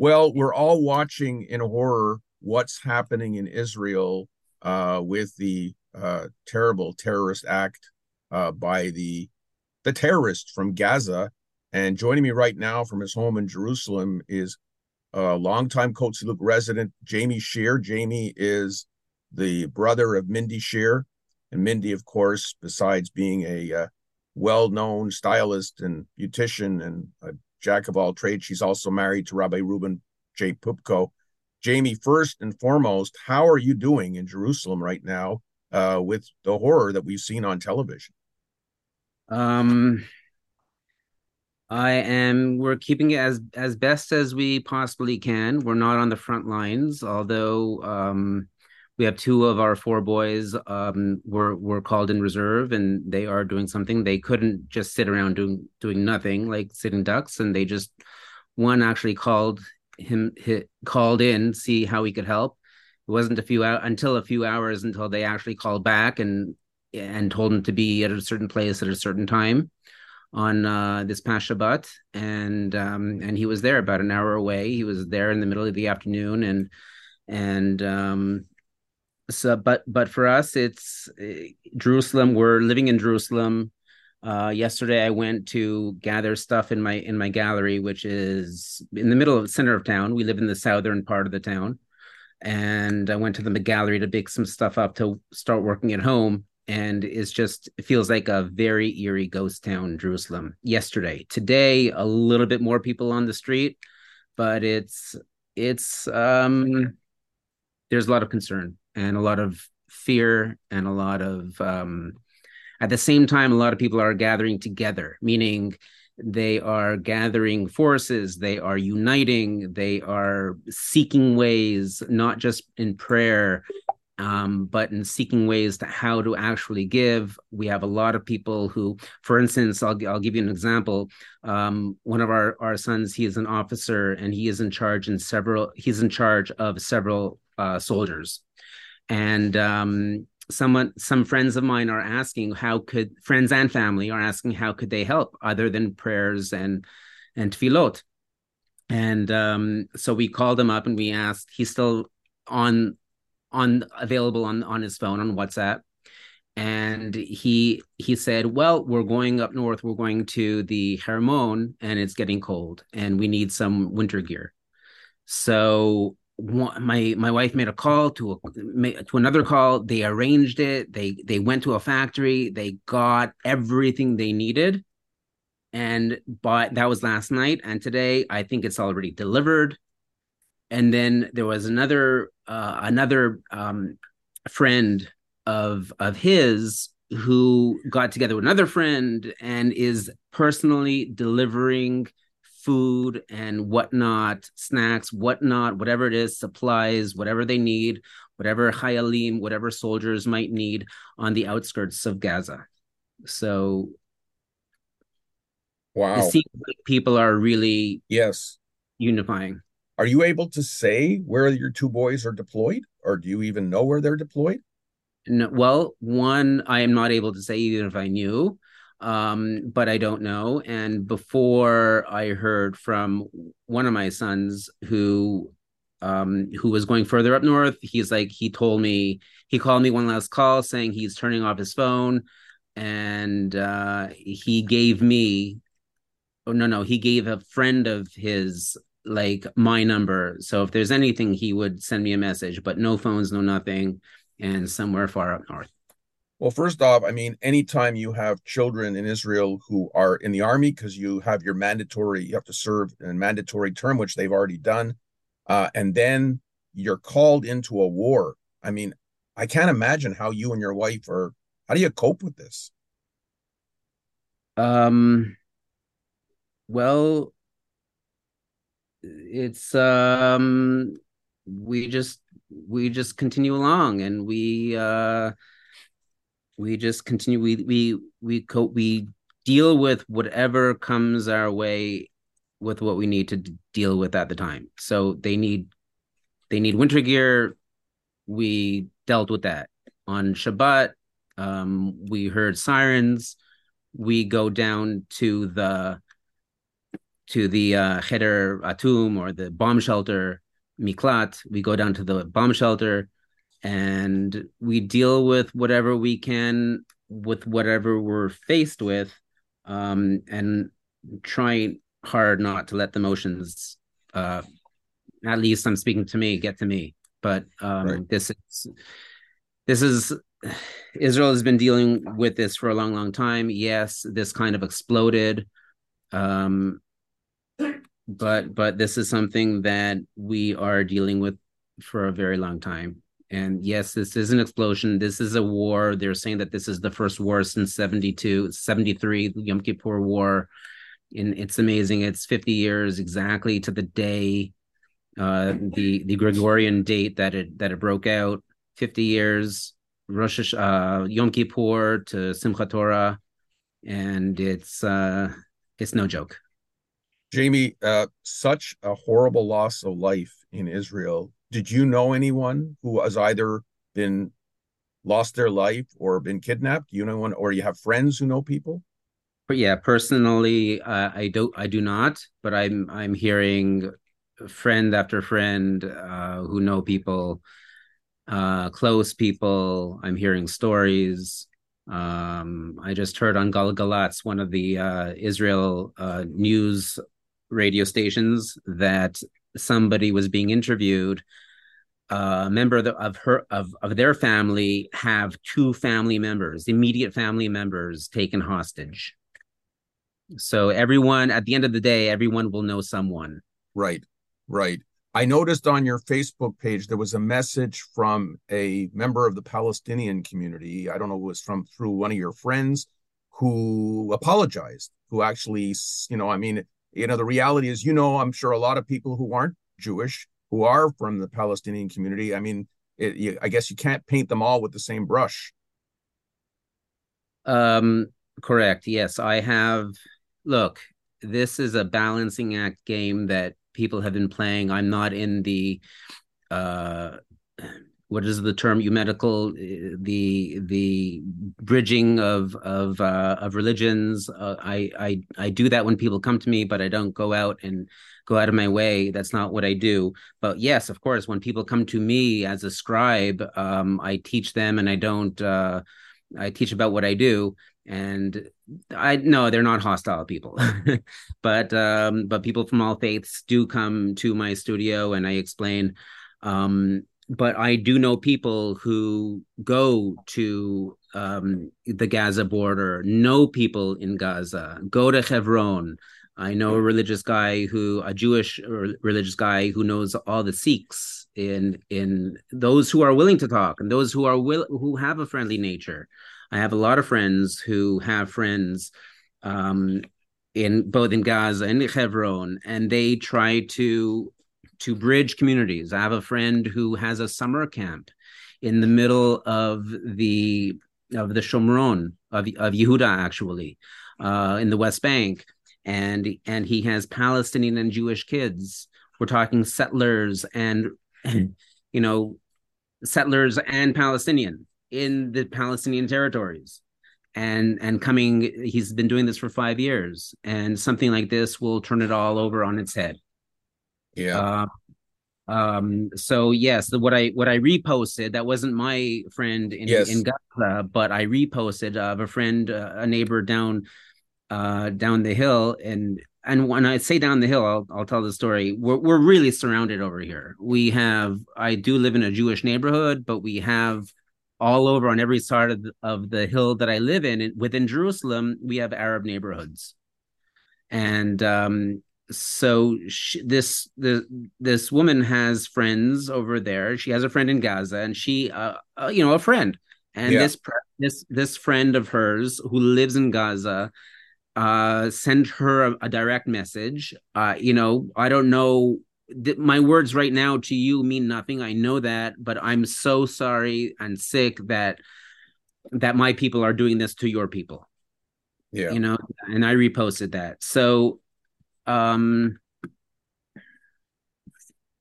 Well, we're all watching in horror what's happening in Israel uh, with the uh, terrible terrorist act uh, by the the terrorist from Gaza. And joining me right now from his home in Jerusalem is a longtime Côte Saint-Luc resident, Jamie Shear. Jamie is the brother of Mindy Shear. And Mindy, of course, besides being a uh, well known stylist and beautician and jack of all trades, she's also married to Rabbi Reuben J. Poupko. Jamie, first and foremost, how are you doing in Jerusalem right now uh, with the horror that we've seen on television? Um, I am. We're keeping it as as best as we possibly can. We're not on the front lines, although um, we have two of our four boys um, were were called in reserve, and they are doing something. They couldn't just sit around doing doing nothing like sitting ducks, and they just one actually called him hit, called in see how he could help. It wasn't a few until a few hours until they actually called back and and told him to be at a certain place at a certain time on uh, this past Shabbat, and um, and he was there about an hour away. He was there in the middle of the afternoon, and and um, so but but for us, it's uh, Jerusalem. We're living in Jerusalem. Uh, yesterday, I went to gather stuff in my in my gallery, which is in the middle of the center of town. We live in the southern part of the town, and I went to the gallery to pick some stuff up to start working at home. And it's just it feels like a very eerie ghost town, Jerusalem. Yesterday, today, a little bit more people on the street, but it's it's um there's a lot of concern and a lot of fear and a lot of um at the same time, a lot of people are gathering together, meaning they are gathering forces, they are uniting, they are seeking ways, not just in prayer, um, but in seeking ways to how to actually give. We have a lot of people who, for instance, I'll, I'll give you an example. Um, one of our, our sons, he is an officer and he is in charge in several, he's in charge of several uh, soldiers. And um, someone some friends of mine are asking how could friends and family are asking how could they help other than prayers and and tefillot. And um, so we called him up and we asked he's still on on available on on his phone on whatsapp. And he he said well we're going up north. We're going to the Hermon and it's getting cold and we need some winter gear. So my my wife made a call to a to another call. They arranged it. They they went to a factory. They got everything they needed and but that was last night. And today i think it's already delivered. And then there was another uh, another um, friend of of his who got together with another friend and is personally delivering food and whatnot, snacks, whatnot, whatever it is, supplies, whatever they need, whatever hayalim, whatever soldiers might need on the outskirts of Gaza. So, wow, it seems like people are really yes unifying. Are you able to say where your two boys are deployed, or do you even know where they're deployed? No, well, one I am not able to say even if I knew um, but I don't know. And before I heard from one of my sons who um, who was going further up north, he's like he told me he called me one last call saying he's turning off his phone, and uh, he gave me oh no no he gave a friend of his like my number. So if there's anything, he would send me a message, but no phones, no nothing, and somewhere far up north. Well, first off, I mean, anytime you have children in Israel who are in the army, because you have your mandatory, you have to serve a mandatory term, which they've already done, uh, and then you're called into a war. I mean, I can't imagine how you and your wife are. How do you cope with this? Um. Well, it's um, we just we just continue along, and we uh we just continue we we we co- we deal with whatever comes our way with what we need to deal with at the time. So they need they need winter gear. We dealt with that. On shabbat um, we heard sirens. We go down to the to the uh, Cheder Atum or the bomb shelter Miklat. We go down to the bomb shelter and we deal with whatever we can with whatever we're faced with um, and try hard not to let the emotions uh, at least i'm speaking to me get to me. But um, right. this is this is israel has been dealing with this for a long long time. Yes this kind of exploded um, but but this is something that we are dealing with for a very long time and yes this is an explosion. This is a war. They're saying that this is the first war since 72 73 yom kippur war. And it's amazing. It's 50 years exactly to the day uh the the gregorian date that it that it broke out. 50 years rosh uh yom kippur to simchat torah. And it's uh it's no joke. Jamie uh such a horrible loss of life in israel did you know anyone who has either been lost their life or been kidnapped? You know one, or you have friends who know people? Yeah, personally, uh, I don't. I do not. But I'm. I'm hearing friend after friend uh, who know people, uh, close people. I'm hearing stories. Um, I just heard on Galgalatz, one of the uh, Israel uh, news radio stations, that somebody was being interviewed a member of, the, of, her of, of their family have two family members immediate family members taken hostage. So everyone at the end of the day everyone will know someone. Right right. I noticed on your facebook page there was a message from a member of the palestinian community i don't know it was from through one of your friends who apologized who actually you know i mean you know the reality is you know i'm sure a lot of people who aren't jewish who are from the palestinian community i mean it, you, i guess you can't paint them all with the same brush. Um correct yes i have look this is a balancing act game that people have been playing. I'm not in the uh what is the term medical the the bridging of of uh, of religions. Uh, I, I i do that when people come to me but i don't go out and go out of my way. That's not what i do. But yes of course when people come to me as a scribe um, i teach them and i don't uh, i teach about what i do. And i know they're not hostile people. But um, but people from all faiths do come to my studio and i explain um, but I do know people who go to um, the Gaza border, know people in Gaza, go to Hebron. I know a religious guy who, a Jewish religious guy who knows all the Sikhs in in those who are willing to talk and those who are will who have a friendly nature. I have a lot of friends who have friends um, in both in Gaza and Hebron, and they try to to bridge communities. I have a friend who has a summer camp in the middle of the of the Shomron of of Yehuda actually uh, in the West Bank, and and he has Palestinian and Jewish kids. We're talking settlers and you know settlers and Palestinian in the Palestinian territories and and coming he's been doing this for 5 years and something like this will turn it all over on its head yeah. Uh, um. So yes, the, what I what I reposted that wasn't my friend in yes. in Gaza, but I reposted of a friend, uh, a neighbor down, uh, down the hill, and and when I say down the hill, I'll I'll tell the story. We're we're really surrounded over here. We have I do live in a Jewish neighborhood, but we have all over on every side of the, of the hill that I live in. Within Jerusalem, we have Arab neighborhoods, and um, so she, this the this woman has friends over there. She has a friend in Gaza, and she, uh, uh you know, a friend. And yeah. this this this friend of hers who lives in Gaza, uh, sent her a, a direct message. Uh, you know, I don't know. Th- my words right now to you mean nothing. I know that, but I'm so sorry and sick that that my people are doing this to your people. Yeah, you know, and I reposted that. So um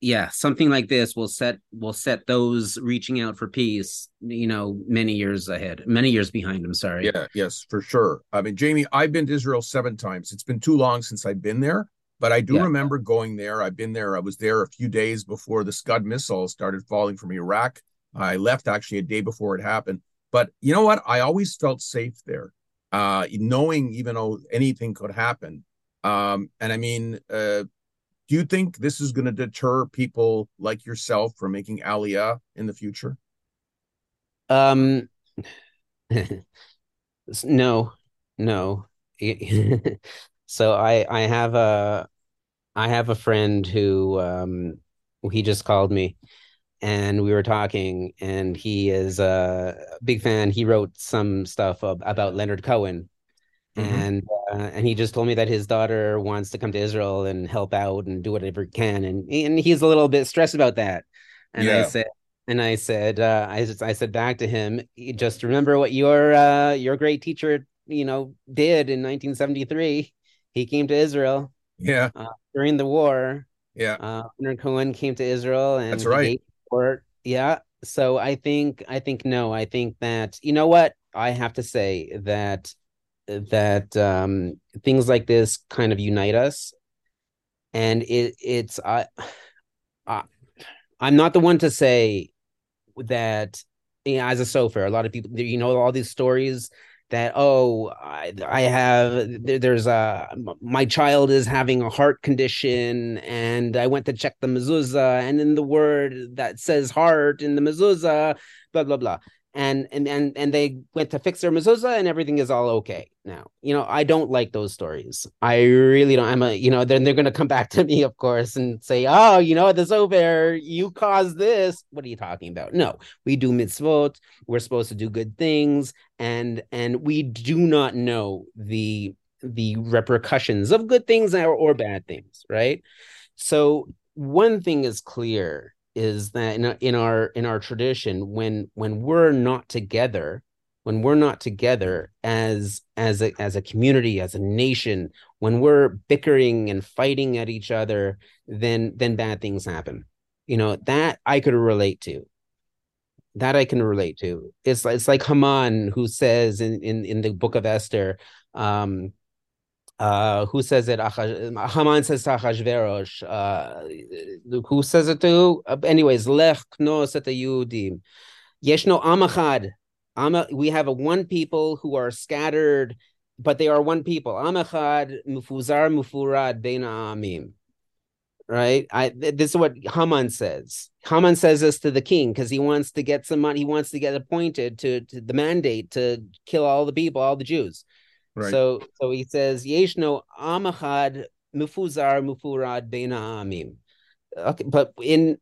yeah something like this will set will set those reaching out for peace you know many years ahead many years behind i'm sorry yeah yes for sure i mean jamie i've been to israel seven times it's been too long since i've been there But I do Yeah. remember going there. I've been there. I was there a few days before the Scud missiles started falling from Iraq. I left actually a day before it happened. But you know what? I always felt safe there, uh, knowing even though anything could happen. Um, and I mean, uh, do you think this is going to deter people like yourself from making Aliyah in the future? Um, no, no. so I I have a I have a friend who um he just called me and we were talking and he is a big fan. He wrote some stuff about Leonard Cohen Mm-hmm. and uh, and he just told me that his daughter wants to come to Israel and help out and do whatever he can and and he's a little bit stressed about that. And I said and I said uh, I just I said back to him, just remember what your uh, your great teacher you know did in 1973. He came to Israel Yeah. uh, during the war. Yeah. Uh, Leonard Cohen came to Israel and That's right. support. Yeah. So I think I think no, I think that you know what I have to say that that um things like this kind of unite us. And it it's I, I I'm not the one to say that you know, as a sofer a lot of people you know all these stories that oh I, I have there, there's a my child is having a heart condition and I went to check the mezuzah and in the word that says heart in the mezuzah blah blah blah and and and and they went to fix their mezuzah and everything is all okay now. You know I don't like those stories. I really don't I'm a you know then they're to come back to me of course and say oh you know the sofer you caused this. What are you talking about? No we do mitzvot. We're supposed to do good things and and we do not know the the repercussions of good things or, or bad things right? So one thing is clear is that in, in our in our tradition when when we're not together when we're not together as as a as a community as a nation when we're bickering and fighting at each other then then bad things happen you know that i could relate to that I can relate to. It's it's like Haman who says in in, in the book of Esther, um, uh, who says it? Haman says to Achashverosh, uh, who says it to? Uh, anyways, Lech knos et Yehudim. Yeshno amachad. We have a one people who are scattered, but they are one people. Amachad mufuzar mufurad bein amim right? I this is what Haman says. Haman says this to the king because he wants to get some money. He wants to get appointed to, to the mandate to kill all the people, all the Jews. So so he says, Yeshno Amachad Mufuzar Mufurad Beina Amim. Okay, but in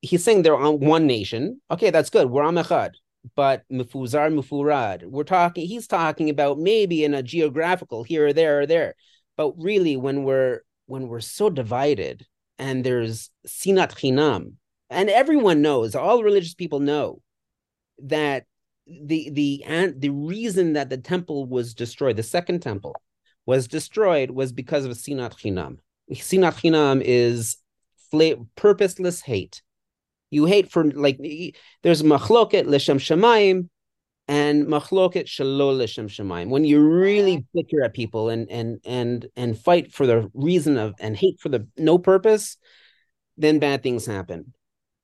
he's saying they're on one nation. Okay, that's good. We're Amachad. But Mufuzar Mufurad, we're talking, he's talking about maybe in a geographical here or there or there. But really, when we're when we're so divided, and there's sinat chinam, and everyone knows, all religious people know that the the and the reason that the temple was destroyed, the second temple was destroyed, was because of sinat chinam. Sinat chinam is purposeless hate. You hate for like there's machloket leshem shemaim and machloket shelo leshem shemaim. When you really bicker at people and and and and fight for the reason of and hate for the no purpose, then bad things happen.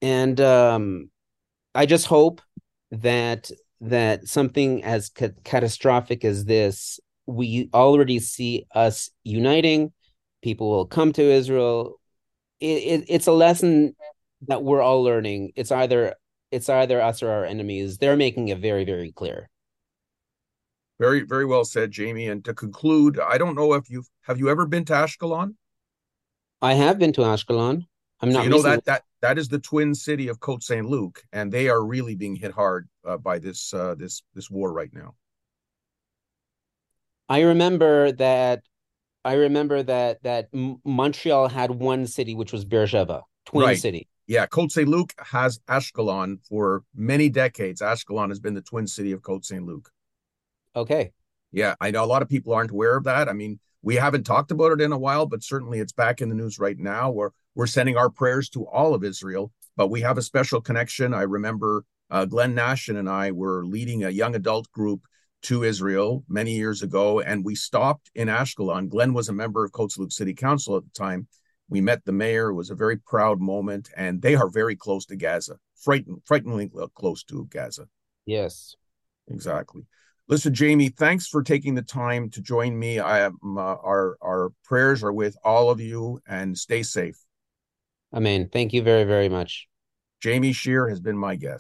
And um, I just hope that that something as ca- catastrophic as this, we already see us uniting. People will come to Israel. It, it, it's a lesson that we're all learning. It's either it's either us or our enemies. They're making it very, very clear. Very, very well said, Jamie. And to conclude, I don't know if you've have you ever been to Ashkelon? I have been to Ashkelon. I'm So not. you know recently- that that that is the twin city of Côte Saint Luc, and they are really being hit hard uh, by this uh, this this war right now. I remember that. I remember that that Montreal had one city, which was Beersheba, twin Right. city. Yeah, Côte Saint Luc has Ashkelon for many decades. Ashkelon has been the twin city of Côte Saint Luc. Okay. Yeah, I know a lot of people aren't aware of that. I mean, we haven't talked about it in a while, but certainly it's back in the news right now. Where we're sending our prayers to all of Israel, but we have a special connection. I remember uh, Glenn Nashen and I were leading a young adult group to Israel many years ago, and we stopped in Ashkelon. Glenn was a member of Côte Saint-Luc City Council at the time. We met the mayor. It was a very proud moment, and they are very close to Gaza, frighten, frighteningly close to Gaza. Yes, exactly. Listen, Jamie, thanks for taking the time to join me. I am, uh, our our prayers are with all of you, and stay safe. Amen. Thank you very very much. Jamie Shear has been my guest.